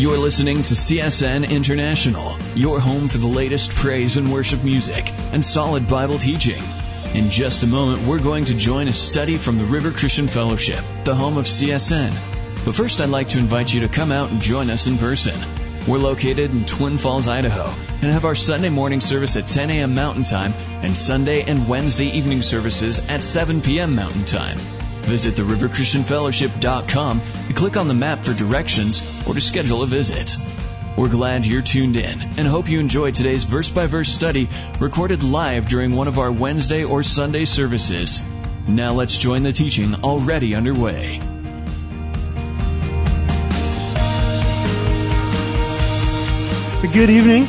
You're listening to CSN International, your home for the latest praise and worship music and solid Bible teaching. In just a moment, we're going to join a study from the River Christian Fellowship, the home of CSN. But first, I'd like to invite you to come out and join us in person. We're located in Twin Falls, Idaho, and have our Sunday morning service at 10 a.m. Mountain Time and Sunday and Wednesday evening services at 7 p.m. Mountain Time. Visit theriverchristianfellowship.com and click on the map for directions or to schedule a visit. We're glad you're tuned in and hope you enjoy today's verse by verse study recorded live during one of our Wednesday or Sunday services. Now let's join the teaching already underway. Good evening.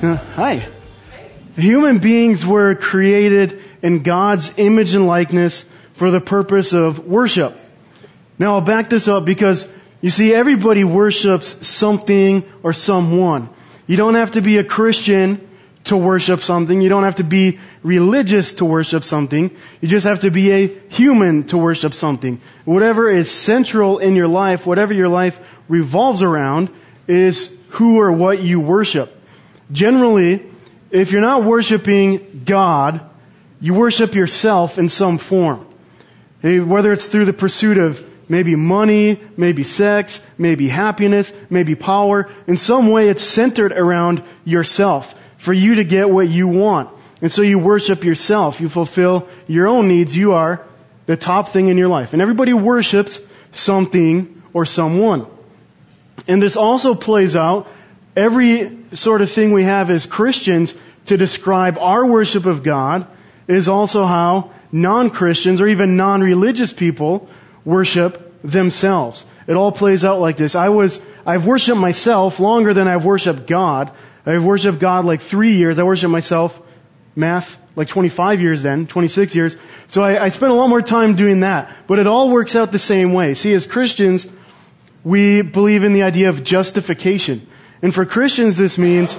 Uh, hi. Human beings were created in God's image and likeness for the purpose of worship. Now I'll back this up because you see everybody worships something or someone. You don't have to be a Christian to worship something. You don't have to be religious to worship something. You just have to be a human to worship something. Whatever is central in your life, whatever your life revolves around is who or what you worship. Generally, if you're not worshiping God, you worship yourself in some form. Whether it's through the pursuit of maybe money, maybe sex, maybe happiness, maybe power, in some way it's centered around yourself for you to get what you want. And so you worship yourself. You fulfill your own needs. You are the top thing in your life. And everybody worships something or someone. And this also plays out every sort of thing we have as Christians to describe our worship of God is also how non-Christians or even non-religious people worship themselves. It all plays out like this. I was, I've worshiped myself longer than I've worshiped God. I've worshiped God like three years. I worshiped myself, math, like 25 years then, 26 years. So I, I spent a lot more time doing that. But it all works out the same way. See, as Christians, we believe in the idea of justification. And for Christians, this means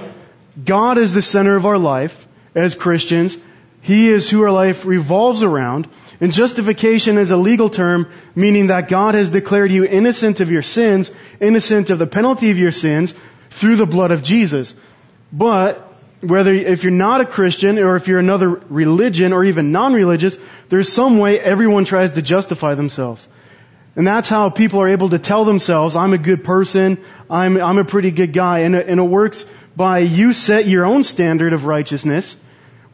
God is the center of our life as Christians. He is who our life revolves around. And justification is a legal term meaning that God has declared you innocent of your sins, innocent of the penalty of your sins through the blood of Jesus. But whether if you're not a Christian or if you're another religion or even non-religious, there's some way everyone tries to justify themselves. And that's how people are able to tell themselves, I'm a good person, I'm, I'm a pretty good guy. And and it works by you set your own standard of righteousness,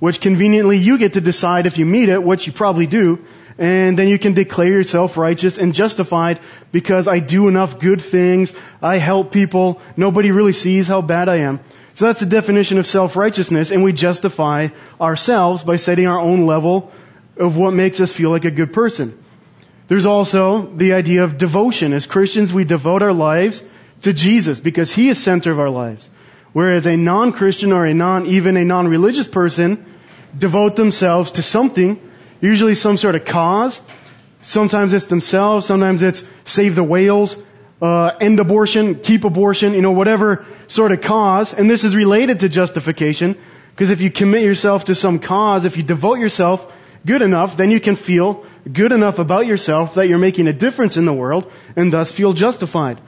which conveniently you get to decide if you meet it, which you probably do, and then you can declare yourself righteous and justified because I do enough good things, I help people, nobody really sees how bad I am. So that's the definition of self-righteousness, and we justify ourselves by setting our own level of what makes us feel like a good person. There's also the idea of devotion. As Christians, we devote our lives to Jesus because He is center of our lives. Whereas a non-Christian or a non, even a non-religious person devote themselves to something, usually some sort of cause. Sometimes it's themselves, sometimes it's save the whales, uh, end abortion, keep abortion, you know, whatever sort of cause. And this is related to justification because if you commit yourself to some cause, if you devote yourself good enough, then you can feel good enough about yourself that you're making a difference in the world and thus feel justified.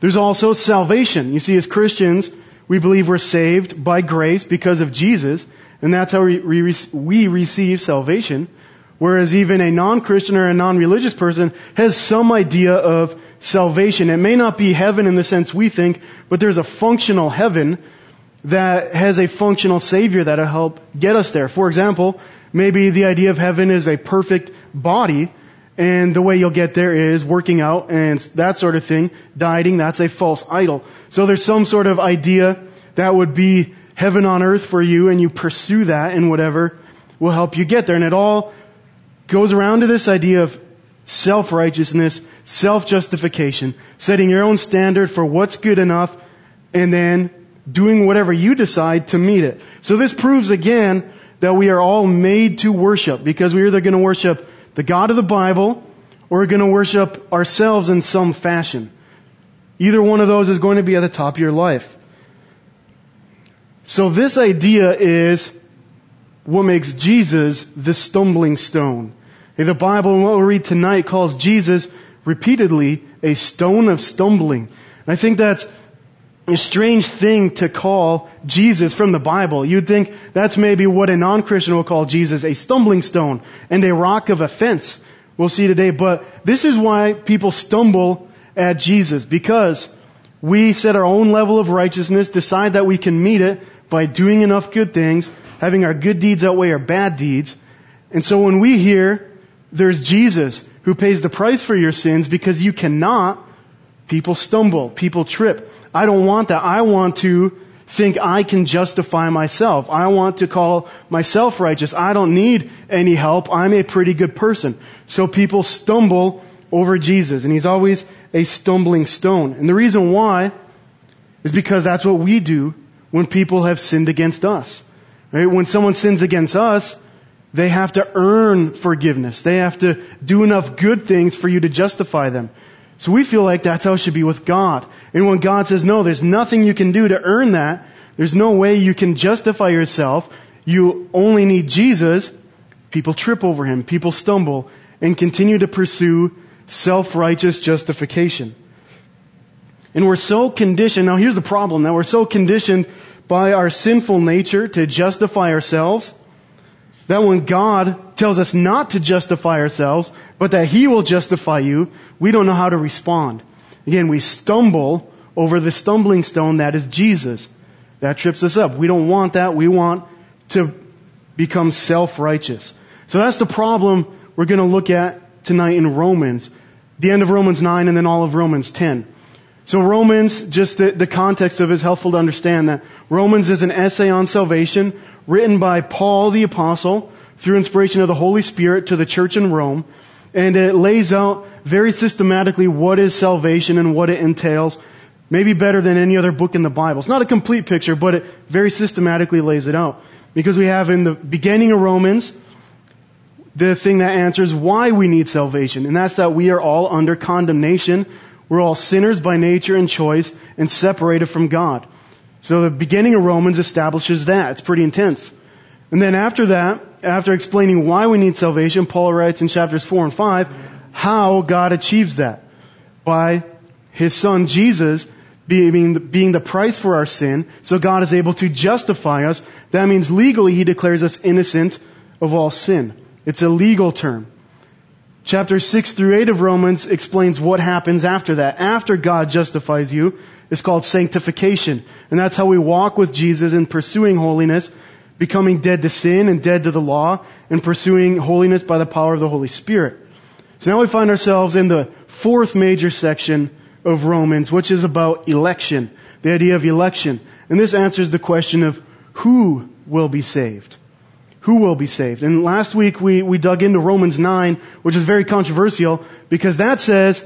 There's also salvation. You see, as Christians, we believe we're saved by grace because of Jesus, and that's how we, we, we receive salvation. Whereas even a non-Christian or a non-religious person has some idea of salvation. It may not be heaven in the sense we think, but there's a functional heaven that has a functional Savior that'll help get us there. For example, maybe the idea of heaven is a perfect body, and the way you'll get there is working out and that sort of thing. Dieting, that's a false idol. So there's some sort of idea that would be heaven on earth for you, and you pursue that, and whatever will help you get there. And it all goes around to this idea of self-righteousness, self-justification, setting your own standard for what's good enough, and then doing whatever you decide to meet it. So this proves again that we are all made to worship because we're either going to worship the God of the Bible or we're going to worship ourselves in some fashion. Either one of those is going to be at the top of your life. So this idea is what makes Jesus the stumbling stone. The Bible, and what we'll read tonight, calls Jesus repeatedly a stone of stumbling. And I think that's a strange thing to call Jesus from the Bible. You'd think that's maybe what a non-Christian will call Jesus, a stumbling stone and a rock of offense. We'll see today, but this is why people stumble at Jesus, because we set our own level of righteousness, decide that we can meet it by doing enough good things, having our good deeds outweigh our bad deeds. And so when we hear there's Jesus who pays the price for your sins because you cannot, people stumble, people trip. I don't want that. I want to think I can justify myself. I want to call myself righteous. I don't need any help. I'm a pretty good person. So people stumble over Jesus and he's always a stumbling stone. And the reason why is because that's what we do when people have sinned against us. Right? When someone sins against us, they have to earn forgiveness. They have to do enough good things for you to justify them. So we feel like that's how it should be with God. And when God says, no, there's nothing you can do to earn that, there's no way you can justify yourself, you only need Jesus, people trip over him, people stumble, and continue to pursue self-righteous justification. And we're so conditioned, now here's the problem, that we're so conditioned by our sinful nature to justify ourselves, that when God tells us not to justify ourselves, but that He will justify you, we don't know how to respond. Again, we stumble over the stumbling stone that is Jesus. That trips us up. We don't want that. We want to become self-righteous. So that's the problem we're going to look at tonight in Romans. The end of Romans 9 and then all of Romans 10. So Romans, just the, the context of it is helpful to understand that Romans is an essay on salvation written by Paul the apostle through inspiration of the Holy Spirit to the church in Rome. And it lays out very systematically what is salvation and what it entails. Maybe better than any other book in the Bible. It's not a complete picture, but it very systematically lays it out. Because we have in the beginning of Romans, the thing that answers why we need salvation. And that's that we are all under condemnation. We're all sinners by nature and choice and separated from God. So the beginning of Romans establishes that. It's pretty intense. And then after that, after explaining why we need salvation, Paul writes in chapters 4 and 5 how God achieves that. By His Son Jesus being, being the price for our sin, so God is able to justify us. That means legally He declares us innocent of all sin. It's a legal term. Chapter 6 through 8 of Romans explains what happens after that. After God justifies you, it's called sanctification. And that's how we walk with Jesus in pursuing holiness, becoming dead to sin and dead to the law, and pursuing holiness by the power of the Holy Spirit. So now we find ourselves in the fourth major section of Romans, which is about election, the idea of election. And this answers the question of who will be saved who will be saved. And last week we, we dug into Romans 9, which is very controversial because that says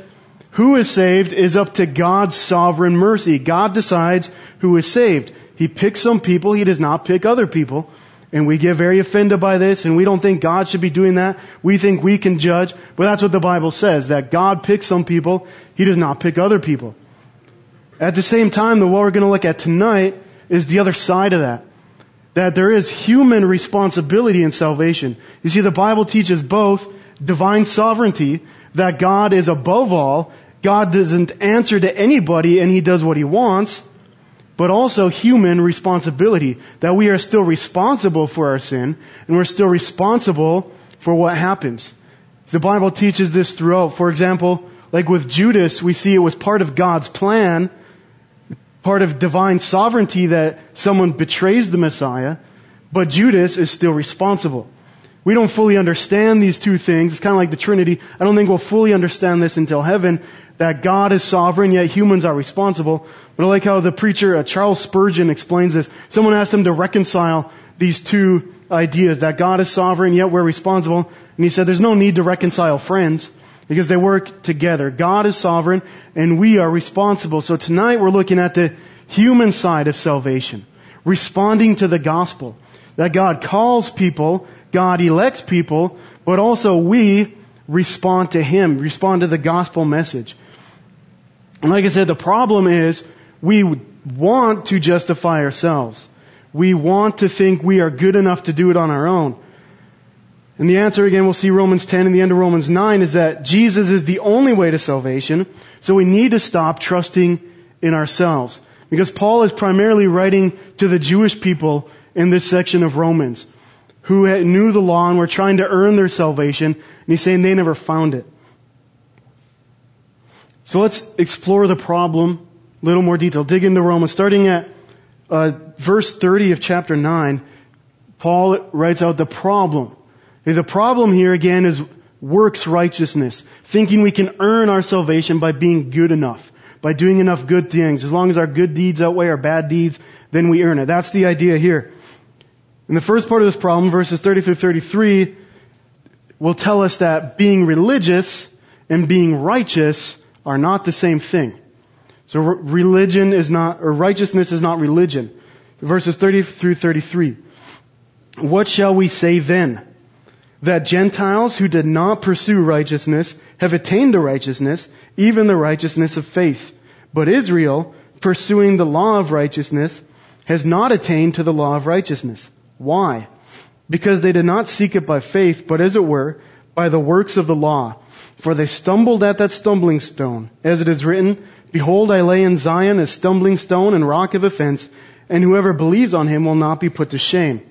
who is saved is up to God's sovereign mercy. God decides who is saved. He picks some people, He does not pick other people. And we get very offended by this and we don't think God should be doing that. We think we can judge, but that's what the Bible says, that God picks some people, He does not pick other people. At the same time, the what we're going to look at tonight is the other side of that that there is human responsibility in salvation. You see, the Bible teaches both divine sovereignty, that God is above all, God doesn't answer to anybody and He does what He wants, but also human responsibility, that we are still responsible for our sin, and we're still responsible for what happens. The Bible teaches this throughout. For example, like with Judas, we see it was part of God's plan part of divine sovereignty that someone betrays the Messiah, but Judas is still responsible. We don't fully understand these two things. It's kind of like the Trinity. I don't think we'll fully understand this until heaven, that God is sovereign, yet humans are responsible. But I like how the preacher, uh, Charles Spurgeon, explains this. Someone asked him to reconcile these two ideas, that God is sovereign, yet we're responsible. And he said, there's no need to reconcile friends. Because they work together. God is sovereign and we are responsible. So tonight we're looking at the human side of salvation. Responding to the gospel. That God calls people, God elects people, but also we respond to Him, respond to the gospel message. And like I said, the problem is we want to justify ourselves. We want to think we are good enough to do it on our own. And the answer again, we'll see Romans 10 and the end of Romans 9 is that Jesus is the only way to salvation. So we need to stop trusting in ourselves. Because Paul is primarily writing to the Jewish people in this section of Romans who knew the law and were trying to earn their salvation, and he's saying they never found it. So let's explore the problem a little more detail. Dig into Romans, starting at uh, verse 30 of chapter 9. Paul writes out the problem. The problem here again is works righteousness, thinking we can earn our salvation by being good enough, by doing enough good things. As long as our good deeds outweigh our bad deeds, then we earn it. That's the idea here. And the first part of this problem, verses 30 through 33, will tell us that being religious and being righteous are not the same thing. So religion is not, or righteousness is not religion. Verses 30 through 33. What shall we say then? That Gentiles who did not pursue righteousness have attained to righteousness, even the righteousness of faith. But Israel, pursuing the law of righteousness, has not attained to the law of righteousness. Why? Because they did not seek it by faith, but as it were, by the works of the law. For they stumbled at that stumbling stone. As it is written, Behold, I lay in Zion a stumbling stone and rock of offense, and whoever believes on him will not be put to shame.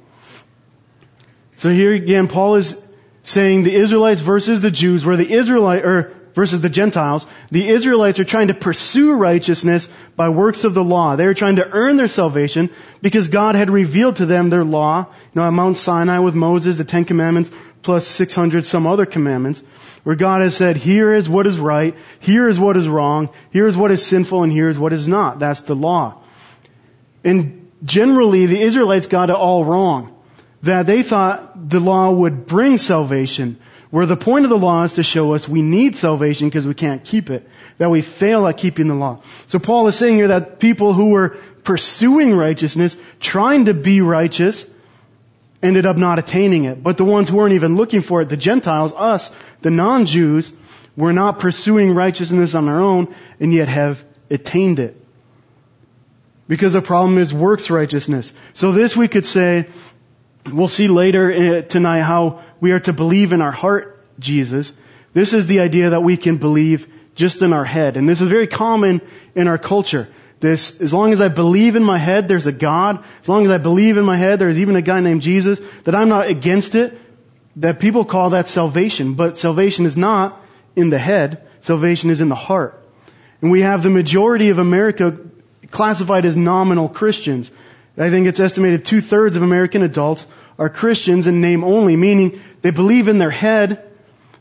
So here again, Paul is saying the Israelites versus the Jews, where the Israelite, or versus the Gentiles, the Israelites are trying to pursue righteousness by works of the law. They are trying to earn their salvation because God had revealed to them their law, you know, at Mount Sinai with Moses, the Ten Commandments, plus 600 some other commandments, where God has said, here is what is right, here is what is wrong, here is what is sinful, and here is what is not. That's the law. And generally, the Israelites got it all wrong. That they thought the law would bring salvation, where the point of the law is to show us we need salvation because we can't keep it. That we fail at keeping the law. So Paul is saying here that people who were pursuing righteousness, trying to be righteous, ended up not attaining it. But the ones who weren't even looking for it, the Gentiles, us, the non-Jews, were not pursuing righteousness on their own and yet have attained it. Because the problem is works righteousness. So this we could say, we'll see later eh, tonight how we are to believe in our heart Jesus. This is the idea that we can believe just in our head. And this is very common in our culture. This, as long as I believe in my head there's a God, as long as I believe in my head there's even a guy named Jesus, that I'm not against it, that people call that salvation. But salvation is not in the head, salvation is in the heart. And we have the majority of America classified as nominal Christians. I think it's estimated two thirds of American adults are Christians in name only, meaning they believe in their head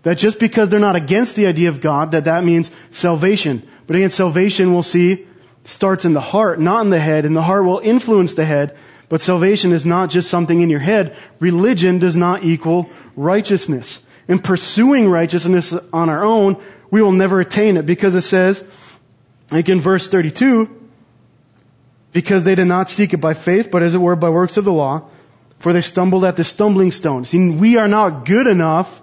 that just because they're not against the idea of God, that that means salvation. But again, salvation we'll see starts in the heart, not in the head, and the heart will influence the head. But salvation is not just something in your head. Religion does not equal righteousness. In pursuing righteousness on our own, we will never attain it because it says, like in verse 32, because they did not seek it by faith, but as it were by works of the law, for they stumbled at the stumbling stone. See, we are not good enough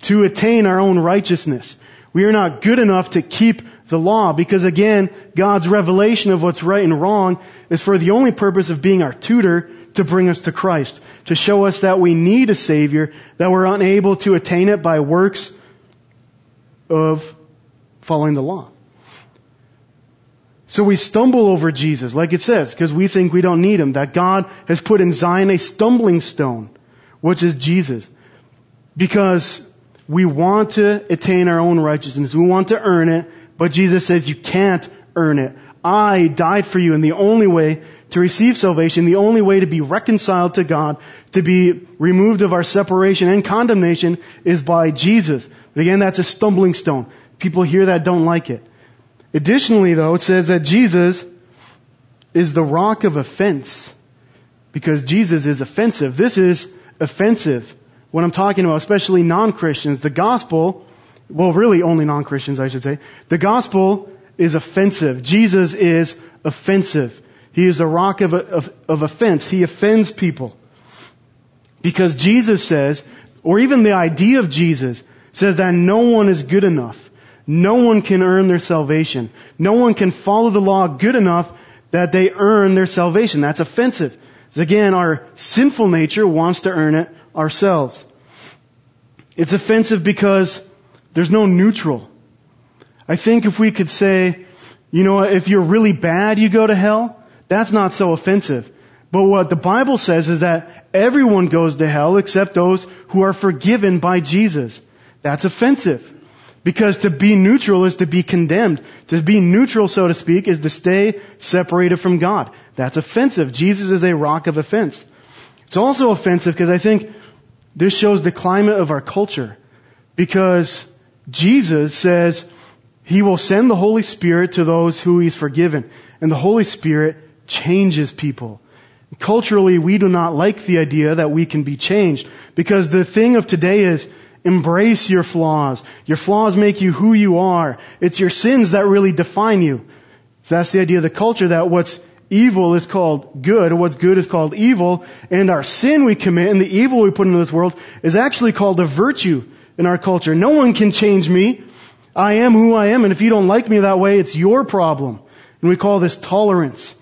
to attain our own righteousness. We are not good enough to keep the law because again, God's revelation of what's right and wrong is for the only purpose of being our tutor to bring us to Christ, to show us that we need a Savior, that we're unable to attain it by works of following the law. So we stumble over Jesus, like it says, because we think we don't need Him, that God has put in Zion a stumbling stone, which is Jesus. Because we want to attain our own righteousness. We want to earn it, but Jesus says you can't earn it. I died for you and the only way to receive salvation, the only way to be reconciled to God, to be removed of our separation and condemnation is by Jesus. But again, that's a stumbling stone. People hear that don't like it. Additionally though, it says that Jesus is the rock of offense because Jesus is offensive. This is offensive. What I'm talking about, especially non-Christians, the gospel well, really only non-Christians, I should say. The gospel is offensive. Jesus is offensive. He is a rock of, of, of offense. He offends people. Because Jesus says, or even the idea of Jesus says that no one is good enough. No one can earn their salvation. No one can follow the law good enough that they earn their salvation. That's offensive. So again, our sinful nature wants to earn it ourselves. It's offensive because there's no neutral. I think if we could say, you know, if you're really bad, you go to hell. That's not so offensive. But what the Bible says is that everyone goes to hell except those who are forgiven by Jesus. That's offensive. Because to be neutral is to be condemned. To be neutral, so to speak, is to stay separated from God. That's offensive. Jesus is a rock of offense. It's also offensive because I think this shows the climate of our culture. Because Jesus says he will send the Holy Spirit to those who he's forgiven. And the Holy Spirit changes people. Culturally, we do not like the idea that we can be changed because the thing of today is embrace your flaws. Your flaws make you who you are. It's your sins that really define you. So that's the idea of the culture that what's evil is called good, what's good is called evil, and our sin we commit and the evil we put into this world is actually called a virtue in our culture. No one can change me. I am who I am, and if you don't like me that way, it's your problem. And we call this tolerance.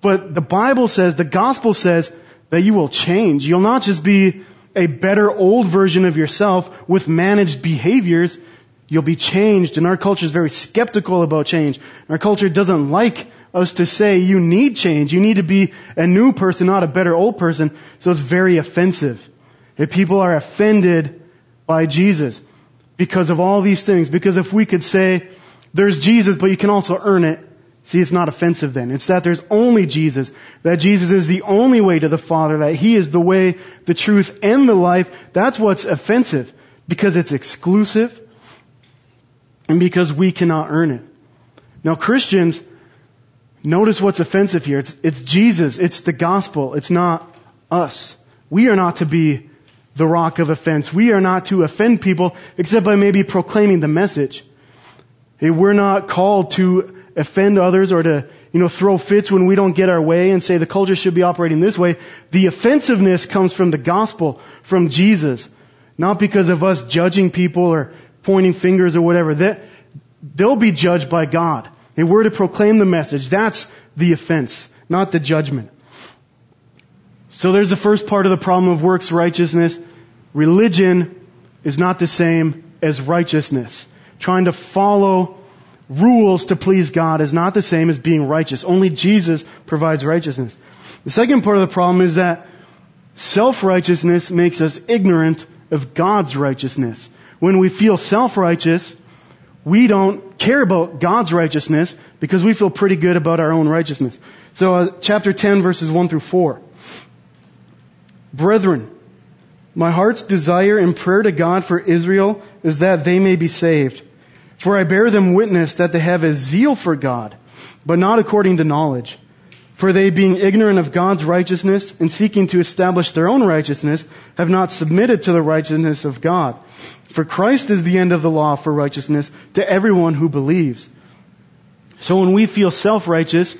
But the Bible says, the gospel says that you will change. You'll not just be a better old version of yourself with managed behaviors. You'll be changed. And our culture is very skeptical about change. Our culture doesn't like us to say you need change. You need to be a new person, not a better old person. So it's very offensive. If people are offended by Jesus because of all these things, because if we could say there's Jesus, but you can also earn it, See, it's not offensive then. It's that there's only Jesus, that Jesus is the only way to the Father, that He is the way, the truth, and the life. That's what's offensive, because it's exclusive, and because we cannot earn it. Now Christians, notice what's offensive here. It's, it's Jesus, it's the gospel, it's not us. We are not to be the rock of offense. We are not to offend people, except by maybe proclaiming the message. Hey, we're not called to offend others or to, you know, throw fits when we don't get our way and say the culture should be operating this way. The offensiveness comes from the gospel, from Jesus. Not because of us judging people or pointing fingers or whatever. They'll be judged by God. And we're to proclaim the message. That's the offense, not the judgment. So there's the first part of the problem of works righteousness. Religion is not the same as righteousness. Trying to follow rules to please God is not the same as being righteous. Only Jesus provides righteousness. The second part of the problem is that self-righteousness makes us ignorant of God's righteousness. When we feel self-righteous, we don't care about God's righteousness because we feel pretty good about our own righteousness. So, uh, chapter 10 verses 1 through 4. Brethren, my heart's desire and prayer to God for Israel is that they may be saved. For I bear them witness that they have a zeal for God, but not according to knowledge. For they, being ignorant of God's righteousness and seeking to establish their own righteousness, have not submitted to the righteousness of God. For Christ is the end of the law for righteousness to everyone who believes. So when we feel self-righteous,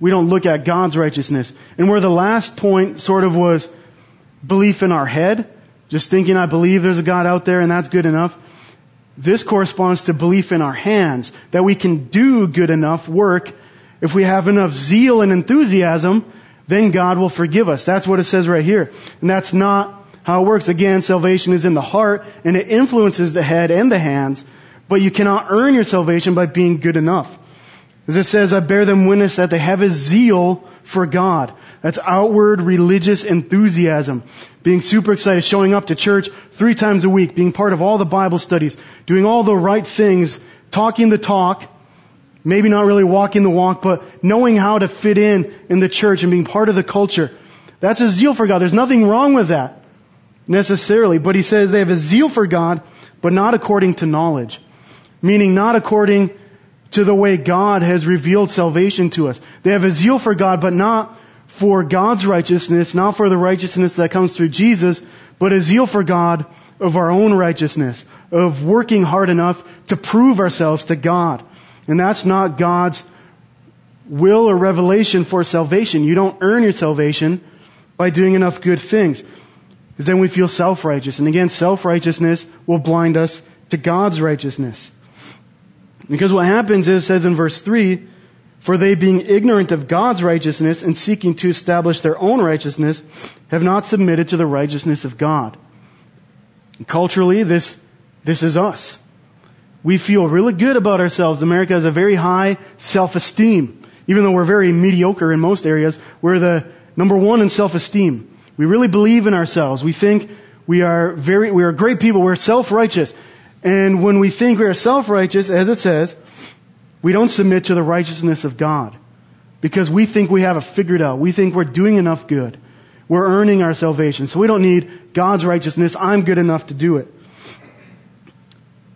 we don't look at God's righteousness. And where the last point sort of was belief in our head, just thinking I believe there's a God out there and that's good enough. This corresponds to belief in our hands, that we can do good enough work. If we have enough zeal and enthusiasm, then God will forgive us. That's what it says right here. And that's not how it works. Again, salvation is in the heart and it influences the head and the hands, but you cannot earn your salvation by being good enough. As it says, I bear them witness that they have a zeal for God. That's outward religious enthusiasm. Being super excited, showing up to church three times a week, being part of all the Bible studies, doing all the right things, talking the talk, maybe not really walking the walk, but knowing how to fit in in the church and being part of the culture. That's a zeal for God. There's nothing wrong with that necessarily, but he says they have a zeal for God, but not according to knowledge. Meaning not according to the way God has revealed salvation to us. They have a zeal for God, but not for God's righteousness, not for the righteousness that comes through Jesus, but a zeal for God of our own righteousness, of working hard enough to prove ourselves to God. And that's not God's will or revelation for salvation. You don't earn your salvation by doing enough good things. Because then we feel self-righteous. And again, self-righteousness will blind us to God's righteousness. Because what happens is, it says in verse 3, for they being ignorant of God's righteousness and seeking to establish their own righteousness have not submitted to the righteousness of God. And culturally, this, this is us. we feel really good about ourselves. America has a very high self-esteem. Even though we're very mediocre in most areas, we're the number one in self-esteem. We really believe in ourselves. We think we are very, we are great people. We're self-righteous. And when we think we are self-righteous, as it says, we don't submit to the righteousness of God. Because we think we have it figured out. We think we're doing enough good. We're earning our salvation. So we don't need God's righteousness. I'm good enough to do it.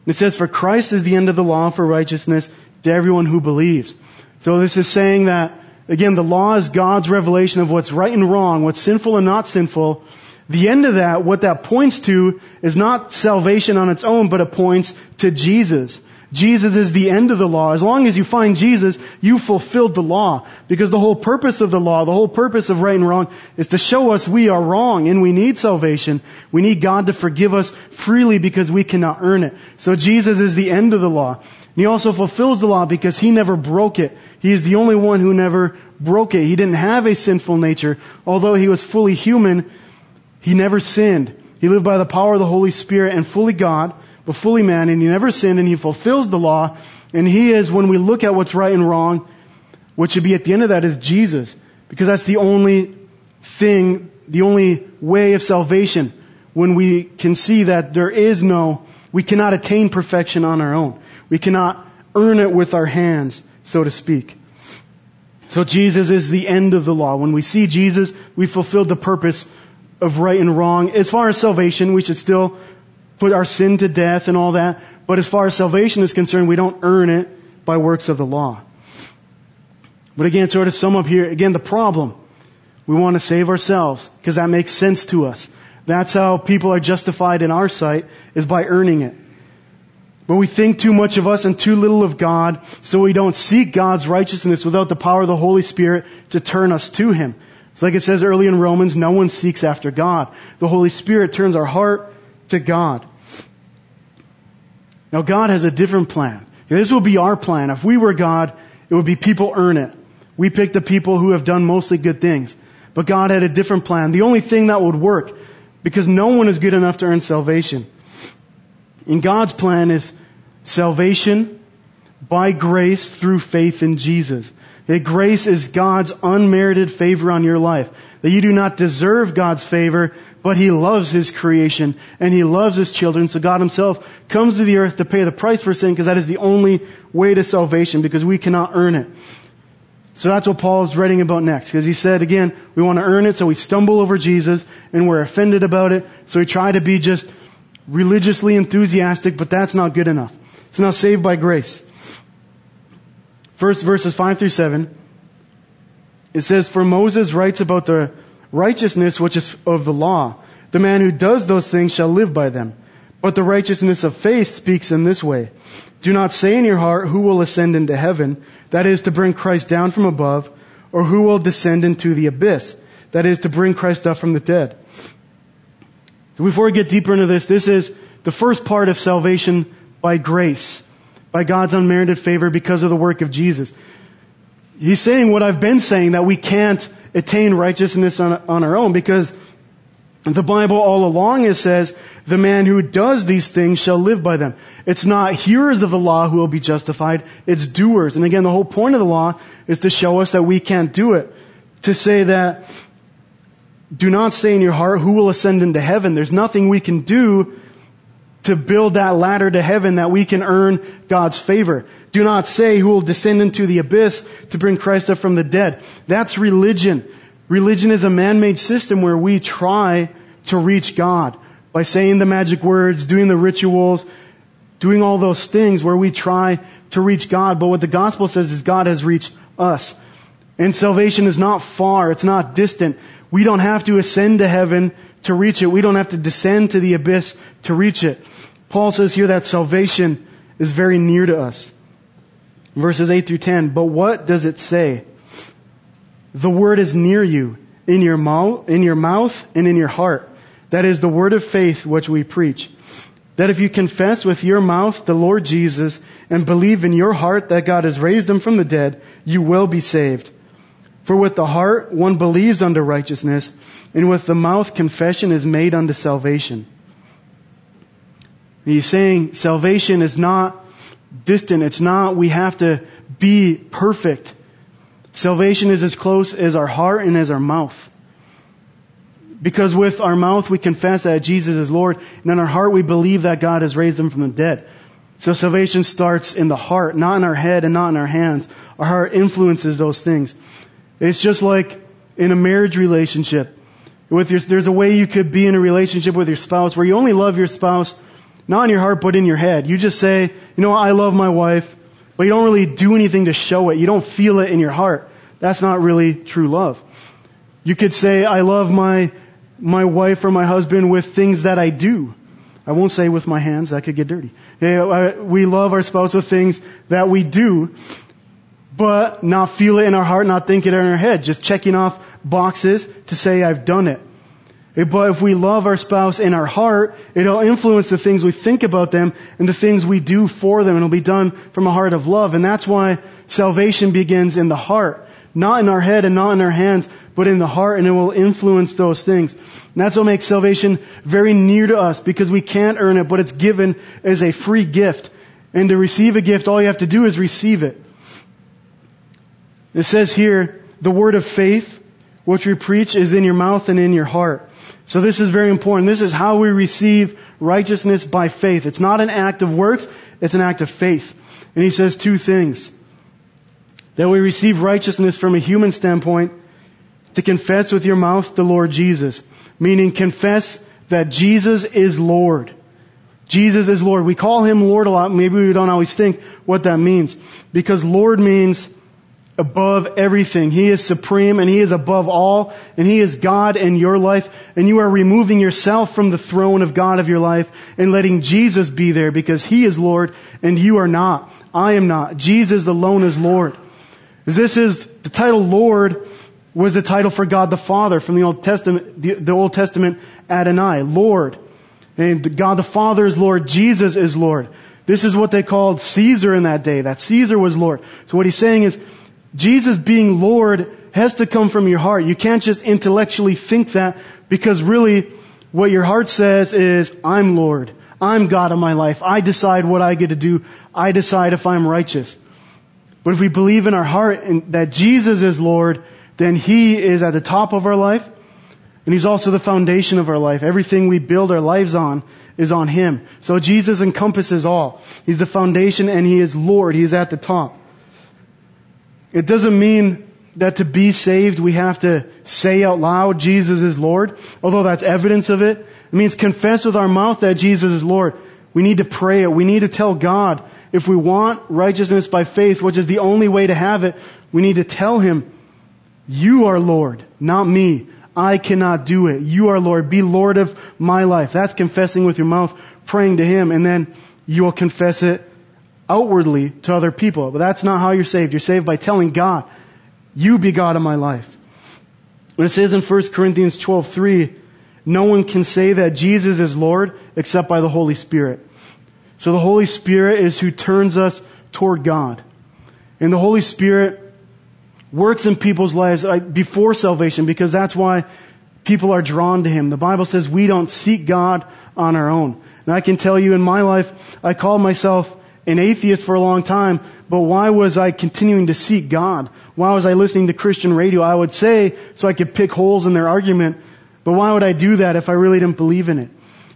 It says, for Christ is the end of the law for righteousness to everyone who believes. So this is saying that, again, the law is God's revelation of what's right and wrong, what's sinful and not sinful. The end of that, what that points to, is not salvation on its own, but it points to Jesus. Jesus is the end of the law. As long as you find Jesus, you fulfilled the law. Because the whole purpose of the law, the whole purpose of right and wrong, is to show us we are wrong and we need salvation. We need God to forgive us freely because we cannot earn it. So Jesus is the end of the law. And he also fulfills the law because he never broke it. He is the only one who never broke it. He didn't have a sinful nature. Although he was fully human, he never sinned. He lived by the power of the Holy Spirit and fully God but fully man, and he never sinned, and he fulfills the law. And he is, when we look at what's right and wrong, what should be at the end of that is Jesus. Because that's the only thing, the only way of salvation. When we can see that there is no, we cannot attain perfection on our own. We cannot earn it with our hands, so to speak. So Jesus is the end of the law. When we see Jesus, we fulfilled the purpose of right and wrong. As far as salvation, we should still put our sin to death and all that. But as far as salvation is concerned, we don't earn it by works of the law. But again, sort of sum up here, again, the problem. We want to save ourselves because that makes sense to us. That's how people are justified in our sight is by earning it. But we think too much of us and too little of God, so we don't seek God's righteousness without the power of the Holy Spirit to turn us to Him. It's like it says early in Romans, no one seeks after God. The Holy Spirit turns our heart to God. Now God has a different plan. This will be our plan. If we were God, it would be people earn it. We pick the people who have done mostly good things. But God had a different plan. The only thing that would work, because no one is good enough to earn salvation. In God's plan is salvation by grace through faith in Jesus. That grace is God's unmerited favor on your life. That you do not deserve God's favor, but He loves His creation and He loves His children. So God Himself comes to the earth to pay the price for sin because that is the only way to salvation because we cannot earn it. So that's what Paul is writing about next because he said again, we want to earn it so we stumble over Jesus and we're offended about it. So we try to be just religiously enthusiastic, but that's not good enough. It's not saved by grace. First verses 5 through 7. It says, For Moses writes about the righteousness which is of the law. The man who does those things shall live by them. But the righteousness of faith speaks in this way. Do not say in your heart, who will ascend into heaven? That is to bring Christ down from above, or who will descend into the abyss? That is to bring Christ up from the dead. So before we get deeper into this, this is the first part of salvation by grace, by God's unmerited favor because of the work of Jesus. He's saying what I've been saying, that we can't attain righteousness on, on our own because the Bible all along it says, the man who does these things shall live by them. It's not hearers of the law who will be justified, it's doers. And again, the whole point of the law is to show us that we can't do it. To say that, do not say in your heart, who will ascend into heaven? There's nothing we can do to build that ladder to heaven that we can earn God's favor. Do not say who will descend into the abyss to bring Christ up from the dead. That's religion. Religion is a man-made system where we try to reach God by saying the magic words, doing the rituals, doing all those things where we try to reach God. But what the gospel says is God has reached us. And salvation is not far. It's not distant. We don't have to ascend to heaven to reach it. We don't have to descend to the abyss to reach it. Paul says here that salvation is very near to us verses 8 through 10. But what does it say? The word is near you, in your mouth, in your mouth and in your heart. That is the word of faith which we preach. That if you confess with your mouth the Lord Jesus and believe in your heart that God has raised him from the dead, you will be saved. For with the heart one believes unto righteousness, and with the mouth confession is made unto salvation. He's saying salvation is not distant. It's not we have to be perfect. Salvation is as close as our heart and as our mouth. Because with our mouth we confess that Jesus is Lord, and in our heart we believe that God has raised him from the dead. So salvation starts in the heart, not in our head and not in our hands. Our heart influences those things. It's just like in a marriage relationship. With your, there's a way you could be in a relationship with your spouse where you only love your spouse, not in your heart, but in your head. You just say, you know, I love my wife, but you don't really do anything to show it. You don't feel it in your heart. That's not really true love. You could say, I love my my wife or my husband with things that I do. I won't say with my hands, that could get dirty. Uh, we love our spouse with things that we do, but not feel it in our heart, not think it in our head, just checking off boxes to say I've done it. But if we love our spouse in our heart, it'll influence the things we think about them and the things we do for them, and it'll be done from a heart of love. And that's why salvation begins in the heart. Not in our head and not in our hands, but in the heart and it will influence those things. And that's what makes salvation very near to us because we can't earn it, but it's given as a free gift. And to receive a gift, all you have to do is receive it. It says here, the word of faith, which we preach, is in your mouth and in your heart. So this is very important. This is how we receive righteousness by faith. It's not an act of works, it's an act of faith. And he says two things. That we receive righteousness from a human standpoint to confess with your mouth the Lord Jesus. Meaning confess that Jesus is Lord. Jesus is Lord. We call Him Lord a lot. Maybe we don't always think what that means. Because Lord means above everything. He is supreme and He is above all and He is God in your life and you are removing yourself from the throne of God of your life and letting Jesus be there because He is Lord and you are not. I am not. Jesus alone is Lord. This is the title Lord was the title for God the Father from the Old Testament, the, the Old Testament Adonai, Lord. And God the Father is Lord, Jesus is Lord. This is what they called Caesar in that day, that Caesar was Lord. So what he's saying is, Jesus being Lord has to come from your heart. You can't just intellectually think that because really what your heart says is, I'm Lord. I'm God of my life. I decide what I get to do. I decide if I'm righteous. But if we believe in our heart that Jesus is Lord, then He is at the top of our life, and He's also the foundation of our life. Everything we build our lives on is on Him. So Jesus encompasses all. He's the foundation and He is Lord. He's at the top. It doesn't mean that to be saved we have to say out loud Jesus is Lord, although that's evidence of it. It means confess with our mouth that Jesus is Lord. We need to pray it. We need to tell God if we want righteousness by faith, which is the only way to have it, we need to tell Him, you are Lord, not me. I cannot do it. You are Lord. Be Lord of my life. That's confessing with your mouth, praying to Him, and then you will confess it outwardly to other people. But that's not how you're saved. You're saved by telling God, you be God of my life. When it says in 1 Corinthians 12:3, no one can say that Jesus is Lord except by the Holy Spirit. So the Holy Spirit is who turns us toward God. And the Holy Spirit works in people's lives uh, before salvation because that's why people are drawn to Him. The Bible says we don't seek God on our own. And I can tell you in my life, I called myself an atheist for a long time, but why was I continuing to seek God? Why was I listening to Christian radio? I would say so I could pick holes in their argument, but why would I do that if I really didn't believe in it?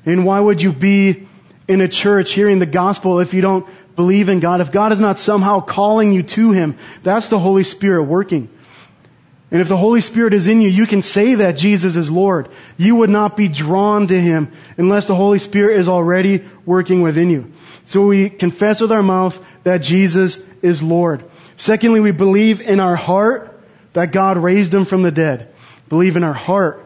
And why would you be in a church hearing the gospel if you don't believe in God, if God is not somehow calling you to Him, that's the Holy Spirit working. And if the Holy Spirit is in you, you can say that Jesus is Lord. You would not be drawn to Him unless the Holy Spirit is already working within you. So we confess with our mouth that Jesus is Lord. Secondly, we believe in our heart that God raised Him from the dead. Believe in our heart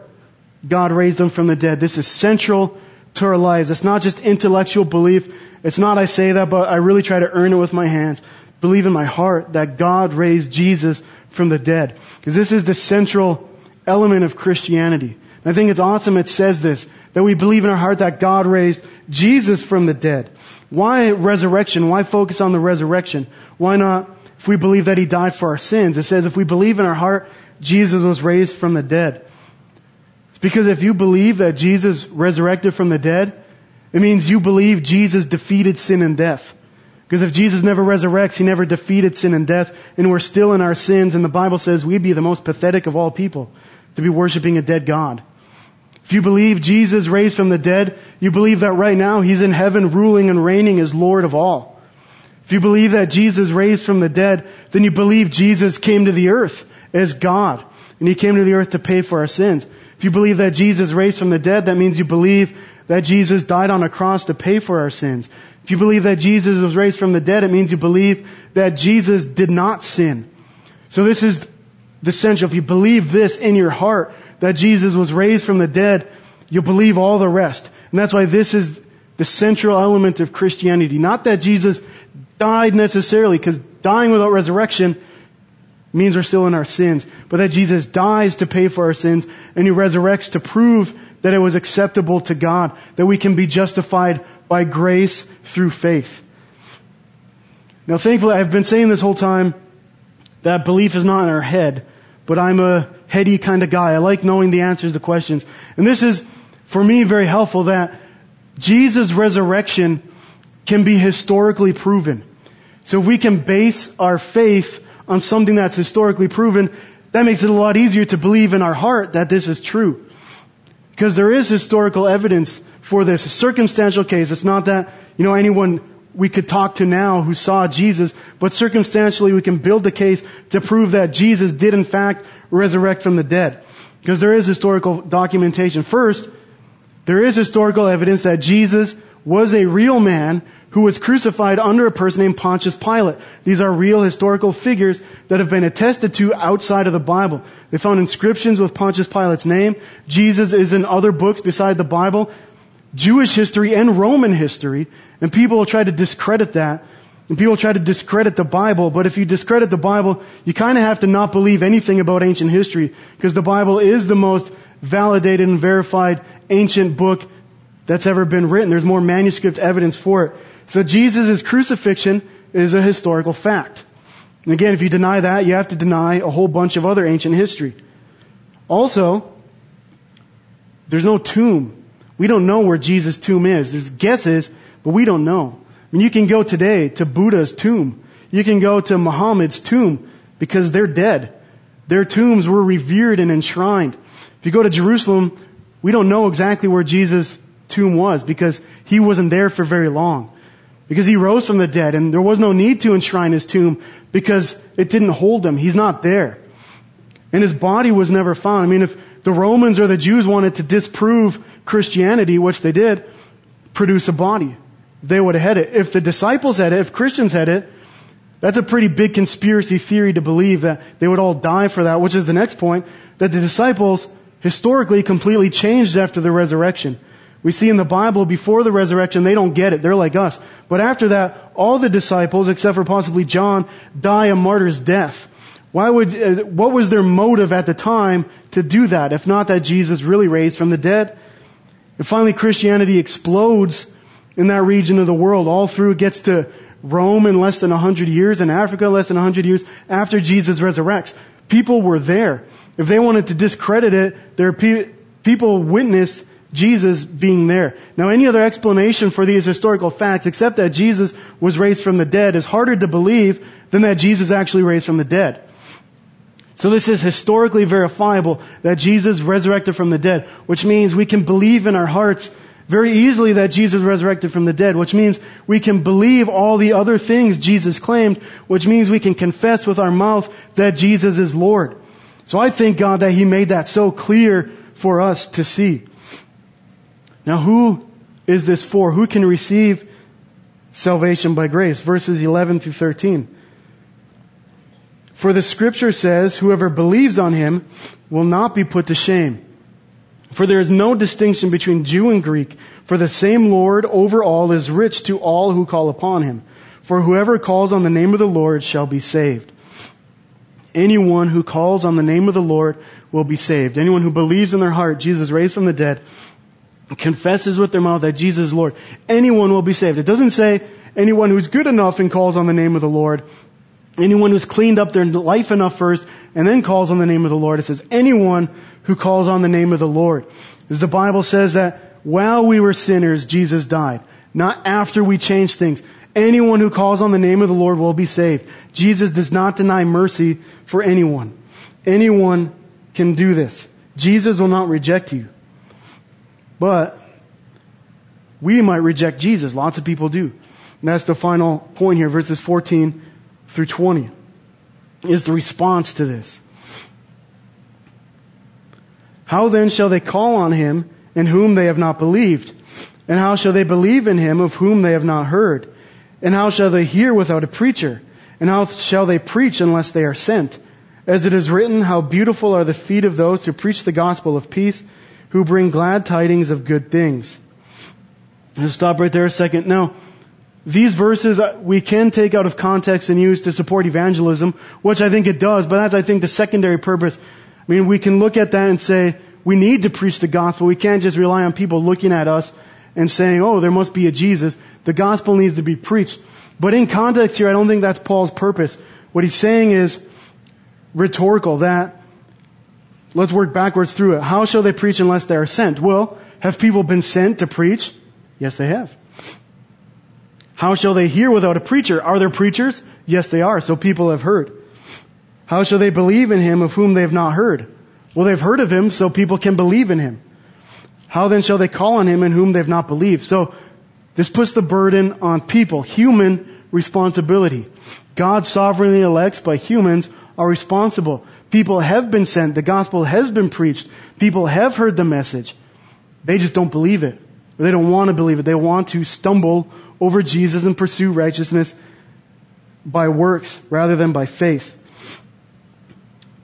God raised Him from the dead. This is central to our lives. It's not just intellectual belief. It's not I say that, but I really try to earn it with my hands. Believe in my heart that God raised Jesus from the dead. Because this is the central element of Christianity. And I think it's awesome it says this, that we believe in our heart that God raised Jesus from the dead. Why resurrection? Why focus on the resurrection? Why not if we believe that He died for our sins? It says if we believe in our heart Jesus was raised from the dead. It's because if you believe that Jesus resurrected from the dead, it means you believe Jesus defeated sin and death. Because if Jesus never resurrects, He never defeated sin and death, and we're still in our sins, and the Bible says we'd be the most pathetic of all people to be worshiping a dead God. If you believe Jesus raised from the dead, you believe that right now He's in heaven ruling and reigning as Lord of all. If you believe that Jesus raised from the dead, then you believe Jesus came to the earth as God, and He came to the earth to pay for our sins. If you believe that Jesus raised from the dead, that means you believe that Jesus died on a cross to pay for our sins. If you believe that Jesus was raised from the dead, it means you believe that Jesus did not sin. So this is the essential. If you believe this in your heart, that Jesus was raised from the dead, you'll believe all the rest. And that's why this is the central element of Christianity. Not that Jesus died necessarily, because dying without resurrection means we're still in our sins, but that Jesus dies to pay for our sins, and He resurrects to prove that it was acceptable to God, that we can be justified by grace through faith. Now thankfully, I've been saying this whole time that belief is not in our head, but I'm a heady kind of guy. I like knowing the answers to questions. And this is, for me, very helpful that Jesus' resurrection can be historically proven. So if we can base our faith on something that's historically proven, that makes it a lot easier to believe in our heart that this is true. Because there is historical evidence for this, circumstantial case. It's not that, you know, anyone we could talk to now who saw Jesus, but circumstantially we can build the case to prove that Jesus did in fact resurrect from the dead. Because there is historical documentation. First, there is historical evidence that Jesus was a real man who was crucified under a person named Pontius Pilate. These are real historical figures that have been attested to outside of the Bible. They found inscriptions with Pontius Pilate's name. Jesus is in other books beside the Bible, Jewish history and Roman history, and people will try to discredit that. And people try to discredit the Bible, but if you discredit the Bible, you kind of have to not believe anything about ancient history, because the Bible is the most validated and verified ancient book that's ever been written. There's more manuscript evidence for it. So Jesus' crucifixion is a historical fact. And again, if you deny that, you have to deny a whole bunch of other ancient history. Also, there's no tomb. We don't know where Jesus' tomb is. There's guesses, but we don't know. I mean, you can go today to Buddha's tomb. You can go to Muhammad's tomb because they're dead. Their tombs were revered and enshrined. If you go to Jerusalem, we don't know exactly where Jesus' tomb was because he wasn't there for very long because he rose from the dead and there was no need to enshrine his tomb because it didn't hold him. He's not there. And his body was never found. I mean, if the Romans or the Jews wanted to disprove Christianity, which they did, produce a body. They would have had it. If the disciples had it, if Christians had it, that's a pretty big conspiracy theory to believe that they would all die for that, which is the next point, that the disciples historically completely changed after the resurrection. We see in the Bible before the resurrection, they don't get it. They're like us. But after that, all the disciples, except for possibly John, die a martyr's death. Why would, uh, what was their motive at the time to do that, if not that Jesus really raised from the dead? And finally, Christianity explodes in that region of the world. All through it gets to Rome in less than 100 years, and Africa less than 100 years after Jesus resurrects. People were there. If they wanted to discredit it, there pe- people witnessed Jesus being there. Now any other explanation for these historical facts except that Jesus was raised from the dead is harder to believe than that Jesus actually raised from the dead. So this is historically verifiable that Jesus resurrected from the dead, which means we can believe in our hearts very easily that Jesus resurrected from the dead, which means we can believe all the other things Jesus claimed, which means we can confess with our mouth that Jesus is Lord. So I thank God that He made that so clear for us to see. Now who is this for? Who can receive salvation by grace? Verses 11 through 13. For the scripture says, whoever believes on him will not be put to shame. For there is no distinction between Jew and Greek, for the same Lord over all is rich to all who call upon him. For whoever calls on the name of the Lord shall be saved. Anyone who calls on the name of the Lord will be saved. Anyone who believes in their heart Jesus raised from the dead confesses with their mouth that Jesus is Lord, anyone will be saved. It doesn't say anyone who's good enough and calls on the name of the Lord. Anyone who's cleaned up their life enough first and then calls on the name of the Lord. It says anyone who calls on the name of the Lord. As the Bible says that while we were sinners, Jesus died. Not after we changed things. Anyone who calls on the name of the Lord will be saved. Jesus does not deny mercy for anyone. Anyone can do this. Jesus will not reject you. But we might reject Jesus. Lots of people do. And that's the final point here, verses 14 through 20, is the response to this. How then shall they call on him in whom they have not believed? And how shall they believe in him of whom they have not heard? And how shall they hear without a preacher? And how shall they preach unless they are sent? As it is written, how beautiful are the feet of those who preach the gospel of peace, who bring glad tidings of good things. I'll stop right there a second. Now, these verses uh, we can take out of context and use to support evangelism, which I think it does, but that's, I think, the secondary purpose. I mean, we can look at that and say, we need to preach the gospel. We can't just rely on people looking at us and saying, oh, there must be a Jesus. The gospel needs to be preached. But in context here, I don't think that's Paul's purpose. What he's saying is, rhetorical that let's work backwards through it. How shall they preach unless they are sent? Well, have people been sent to preach? Yes, they have. How shall they hear without a preacher? Are there preachers? Yes, they are. So people have heard. How shall they believe in him of whom they have not heard? Well, they've heard of him, so people can believe in him. How then shall they call on him in whom they've not believed? So this puts the burden on people, human responsibility. God sovereignly elects, but humans are responsible. People have been sent. The gospel has been preached. People have heard the message. They just don't believe it. Or they don't want to believe it. They want to stumble over Jesus and pursue righteousness by works rather than by faith.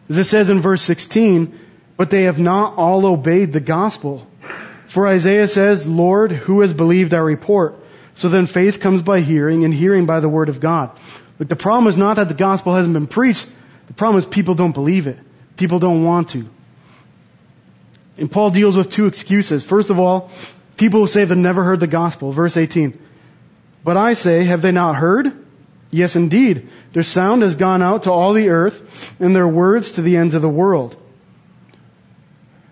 As it says in verse 16, but they have not all obeyed the gospel. For Isaiah says, Lord, who has believed our report? So then faith comes by hearing and hearing by the word of God. But the problem is not that the gospel hasn't been preached. The problem is people don't believe it. People don't want to. And Paul deals with two excuses. First of all, people who say they've never heard the gospel. Verse 18. But I say, have they not heard? Yes, indeed. Their sound has gone out to all the earth and their words to the ends of the world.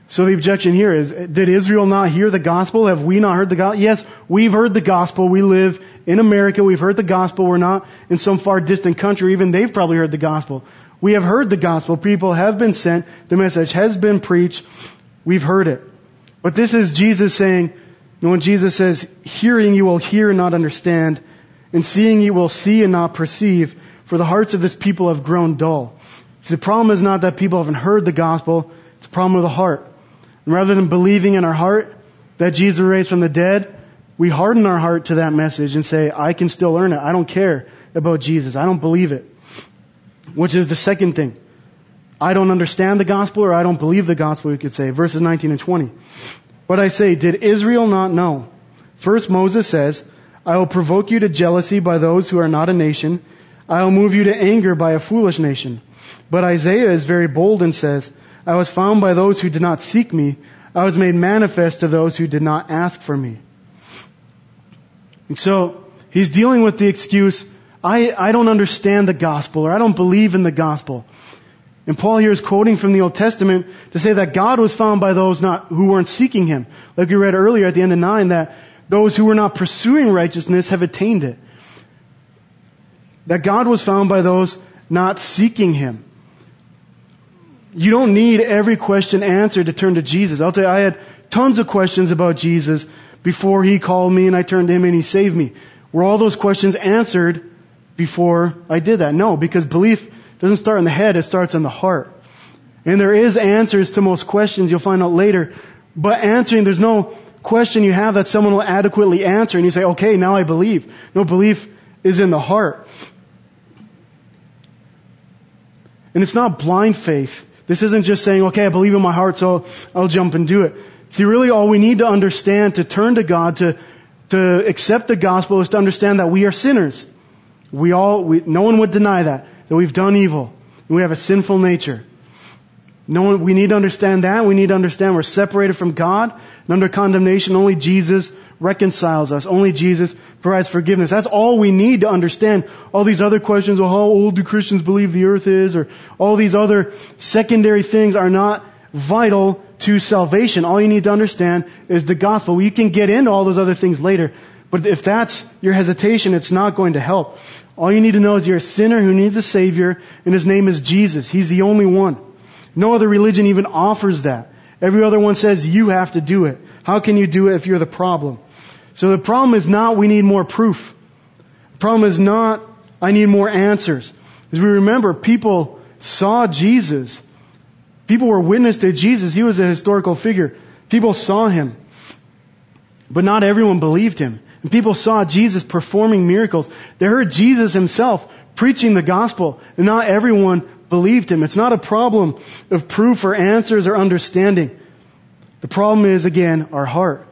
So the objection here is, did Israel not hear the gospel? Have we not heard the gospel? Yes, we've heard the gospel. We live in America. We've heard the gospel. We're not in some far distant country. Even they've probably heard the gospel. We have heard the gospel. People have been sent. The message has been preached. We've heard it. But this is Jesus saying, when Jesus says, hearing you will hear and not understand, and seeing you will see and not perceive, for the hearts of this people have grown dull. See, the problem is not that people haven't heard the gospel, it's a problem with the heart. And rather than believing in our heart that Jesus raised from the dead, we harden our heart to that message and say, I can still earn it. I don't care about Jesus. I don't believe it. Which is the second thing. I don't understand the gospel or I don't believe the gospel, we could say. Verses 19 and 20. But I say, did Israel not know? First Moses says, I will provoke you to jealousy by those who are not a nation. I will move you to anger by a foolish nation. But Isaiah is very bold and says, I was found by those who did not seek me. I was made manifest to those who did not ask for me. And so, he's dealing with the excuse, I, I don't understand the gospel or I don't believe in the gospel. And Paul here is quoting from the Old Testament to say that God was found by those not, who weren't seeking Him. Like we read earlier at the end of 9 that those who were not pursuing righteousness have attained it. That God was found by those not seeking Him. You don't need every question answered to turn to Jesus. I'll tell you, I had tons of questions about Jesus before He called me and I turned to Him and He saved me. Were all those questions answered before I did that? No, because belief doesn't start in the head, it starts in the heart. And there is answers to most questions, you'll find out later. But answering, there's no question you have that someone will adequately answer and you say, okay, now I believe. No, belief is in the heart. And it's not blind faith. This isn't just saying, okay, I believe in my heart, so I'll jump and do it. See, really all we need to understand to turn to God, to, to accept the gospel is to understand that we are sinners. We all, we, no one would deny that, that we've done evil, we have a sinful nature. No one, we need to understand that. We need to understand we're separated from God and under condemnation. Only Jesus reconciles us. Only Jesus provides forgiveness. That's all we need to understand. All these other questions, well, how old do Christians believe the earth is? Or all these other secondary things are not vital to salvation. All you need to understand is the gospel. You can get into all those other things later. But if that's your hesitation, it's not going to help. All you need to know is you're a sinner who needs a Savior, and His name is Jesus. He's the only one. No other religion even offers that. Every other one says you have to do it. How can you do it if you're the problem? So the problem is not we need more proof. The problem is not I need more answers. As we remember, people saw Jesus. People were witness to Jesus. He was a historical figure. People saw him. But not everyone believed him. And people saw Jesus performing miracles. They heard Jesus himself preaching the gospel, and not everyone believed him. It's not a problem of proof or answers or understanding. The problem is, again, our heart.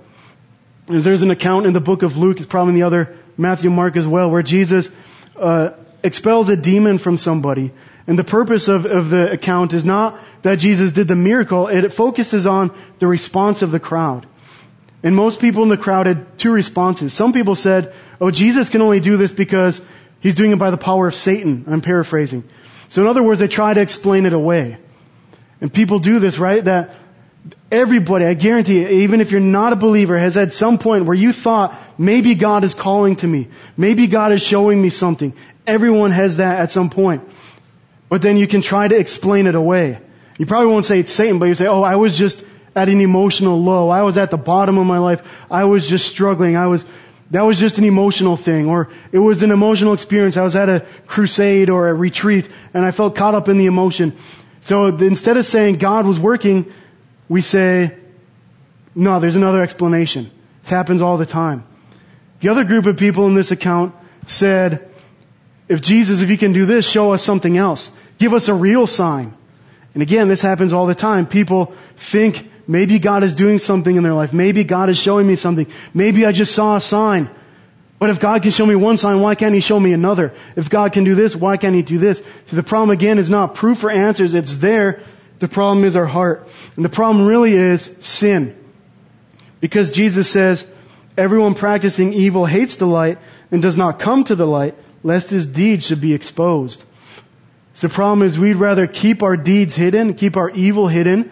There's an account in the book of Luke, it's probably in the other Matthew, Mark as well, where Jesus uh, expels a demon from somebody. And the purpose of, of the account is not that Jesus did the miracle, it focuses on the response of the crowd. And most people in the crowd had two responses. Some people said, oh, Jesus can only do this because he's doing it by the power of Satan. I'm paraphrasing. So in other words, they try to explain it away. And people do this, right? That everybody, I guarantee you, even if you're not a believer, has at some point where you thought, maybe God is calling to me. Maybe God is showing me something. Everyone has that at some point. But then you can try to explain it away. You probably won't say it's Satan, but you say, oh, I was just at an emotional low. I was at the bottom of my life. I was just struggling. I was, that was just an emotional thing. Or it was an emotional experience. I was at a crusade or a retreat and I felt caught up in the emotion. So instead of saying God was working, we say, no, there's another explanation. This happens all the time. The other group of people in this account said, if Jesus, if you can do this, show us something else. Give us a real sign. And again, this happens all the time. People think Maybe God is doing something in their life. Maybe God is showing me something. Maybe I just saw a sign. But if God can show me one sign, why can't He show me another? If God can do this, why can't He do this? So the problem again is not proof or answers. It's there. The problem is our heart. And the problem really is sin. Because Jesus says, everyone practicing evil hates the light and does not come to the light, lest his deeds should be exposed. So the problem is we'd rather keep our deeds hidden, keep our evil hidden,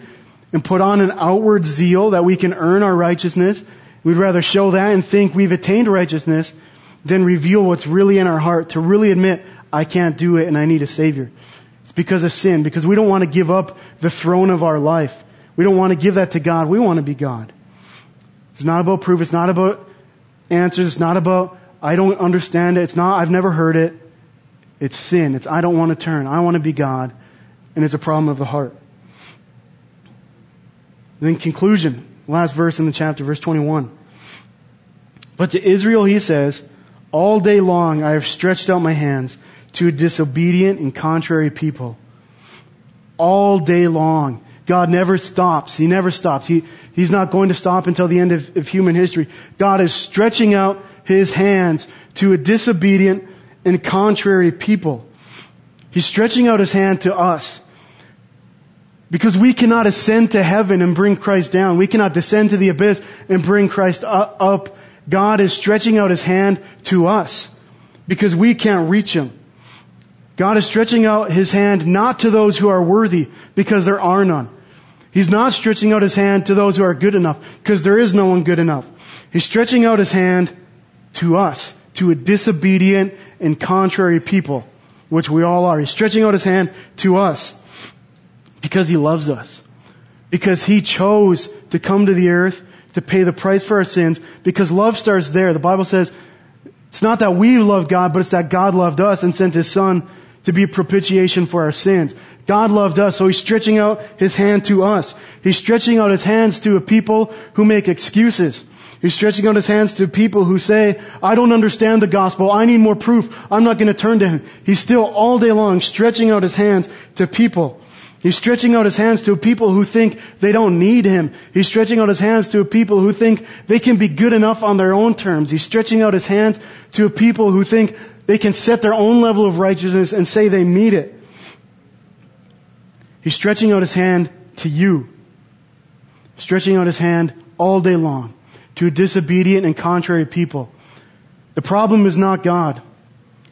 and put on an outward zeal that we can earn our righteousness. We'd rather show that and think we've attained righteousness than reveal what's really in our heart to really admit, I can't do it and I need a Savior. It's because of sin, because we don't want to give up the throne of our life. We don't want to give that to God. We want to be God. It's not about proof. It's not about answers. It's not about, I don't understand it. It's not, I've never heard it. It's sin. It's, I don't want to turn. I want to be God. And it's a problem of the heart. Then conclusion, last verse in the chapter, verse 21. But to Israel he says, all day long I have stretched out my hands to a disobedient and contrary people. All day long. God never stops. He never stops. He, he's not going to stop until the end of, of human history. God is stretching out his hands to a disobedient and contrary people. He's stretching out his hand to us. Because we cannot ascend to heaven and bring Christ down. We cannot descend to the abyss and bring Christ up. God is stretching out His hand to us because we can't reach Him. God is stretching out His hand not to those who are worthy because there are none. He's not stretching out His hand to those who are good enough because there is no one good enough. He's stretching out His hand to us, to a disobedient and contrary people, which we all are. He's stretching out His hand to us. Because He loves us. Because He chose to come to the earth to pay the price for our sins. Because love starts there. The Bible says it's not that we love God, but it's that God loved us and sent His Son to be a propitiation for our sins. God loved us, so He's stretching out His hand to us. He's stretching out His hands to a people who make excuses. He's stretching out His hands to people who say, I don't understand the gospel. I need more proof. I'm not going to turn to Him. He's still all day long stretching out His hands to people He's stretching out his hands to people who think they don't need him. He's stretching out his hands to people who think they can be good enough on their own terms. He's stretching out his hands to people who think they can set their own level of righteousness and say they meet it. He's stretching out his hand to you. Stretching out his hand all day long to disobedient and contrary people. The problem is not God.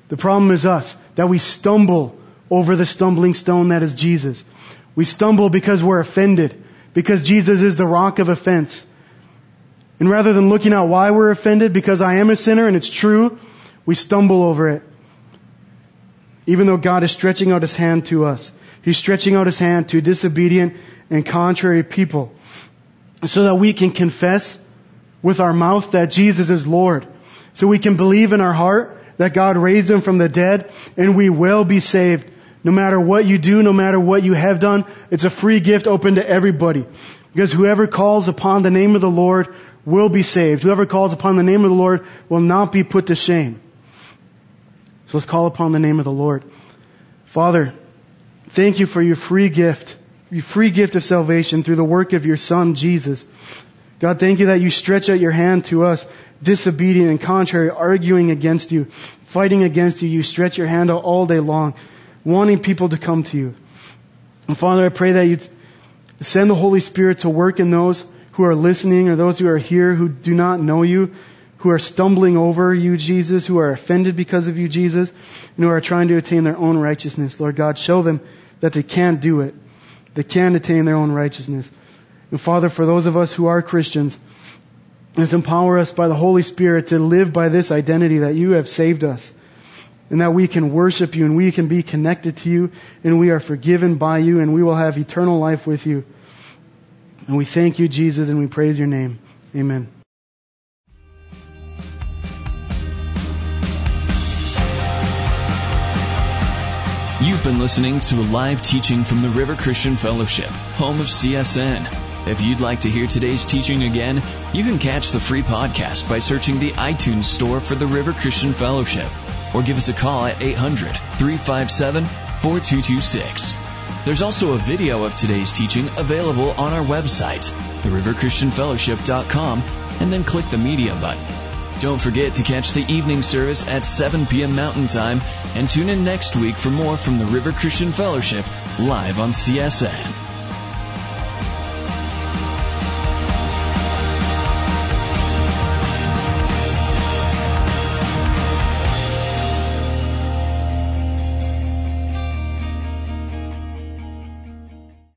The problem is us, that we stumble over the stumbling stone that is Jesus. We stumble because we're offended, because Jesus is the rock of offense. And rather than looking at why we're offended, because I am a sinner and it's true, we stumble over it. Even though God is stretching out His hand to us. He's stretching out His hand to disobedient and contrary people. So that we can confess with our mouth that Jesus is Lord. So we can believe in our heart that God raised Him from the dead and we will be saved. No matter what you do, no matter what you have done, it's a free gift open to everybody. Because whoever calls upon the name of the Lord will be saved. Whoever calls upon the name of the Lord will not be put to shame. So let's call upon the name of the Lord. Father, thank you for your free gift, your free gift of salvation through the work of your Son, Jesus. God, thank you that you stretch out your hand to us, disobedient and contrary, arguing against you, fighting against you. You stretch your hand out all day long, wanting people to come to you. And Father, I pray that you send the Holy Spirit to work in those who are listening or those who are here who do not know you, who are stumbling over you, Jesus, who are offended because of you, Jesus, and who are trying to attain their own righteousness. Lord God, show them that they can't do it. They can't attain their own righteousness. And Father, for those of us who are Christians, let's empower us by the Holy Spirit to live by this identity that you have saved us. And that we can worship you and we can be connected to you and we are forgiven by you and we will have eternal life with you. And we thank you, Jesus, and we praise your name. Amen. You've been listening to a live teaching from the River Christian Fellowship, home of CSN. If you'd like to hear today's teaching again, you can catch the free podcast by searching the iTunes store for the River Christian Fellowship or give us a call at 800 357 4226. There's also a video of today's teaching available on our website, theriverchristianfellowship.com, and then click the media button. Don't forget to catch the evening service at 7 p.m. Mountain Time and tune in next week for more from the River Christian Fellowship live on CSN.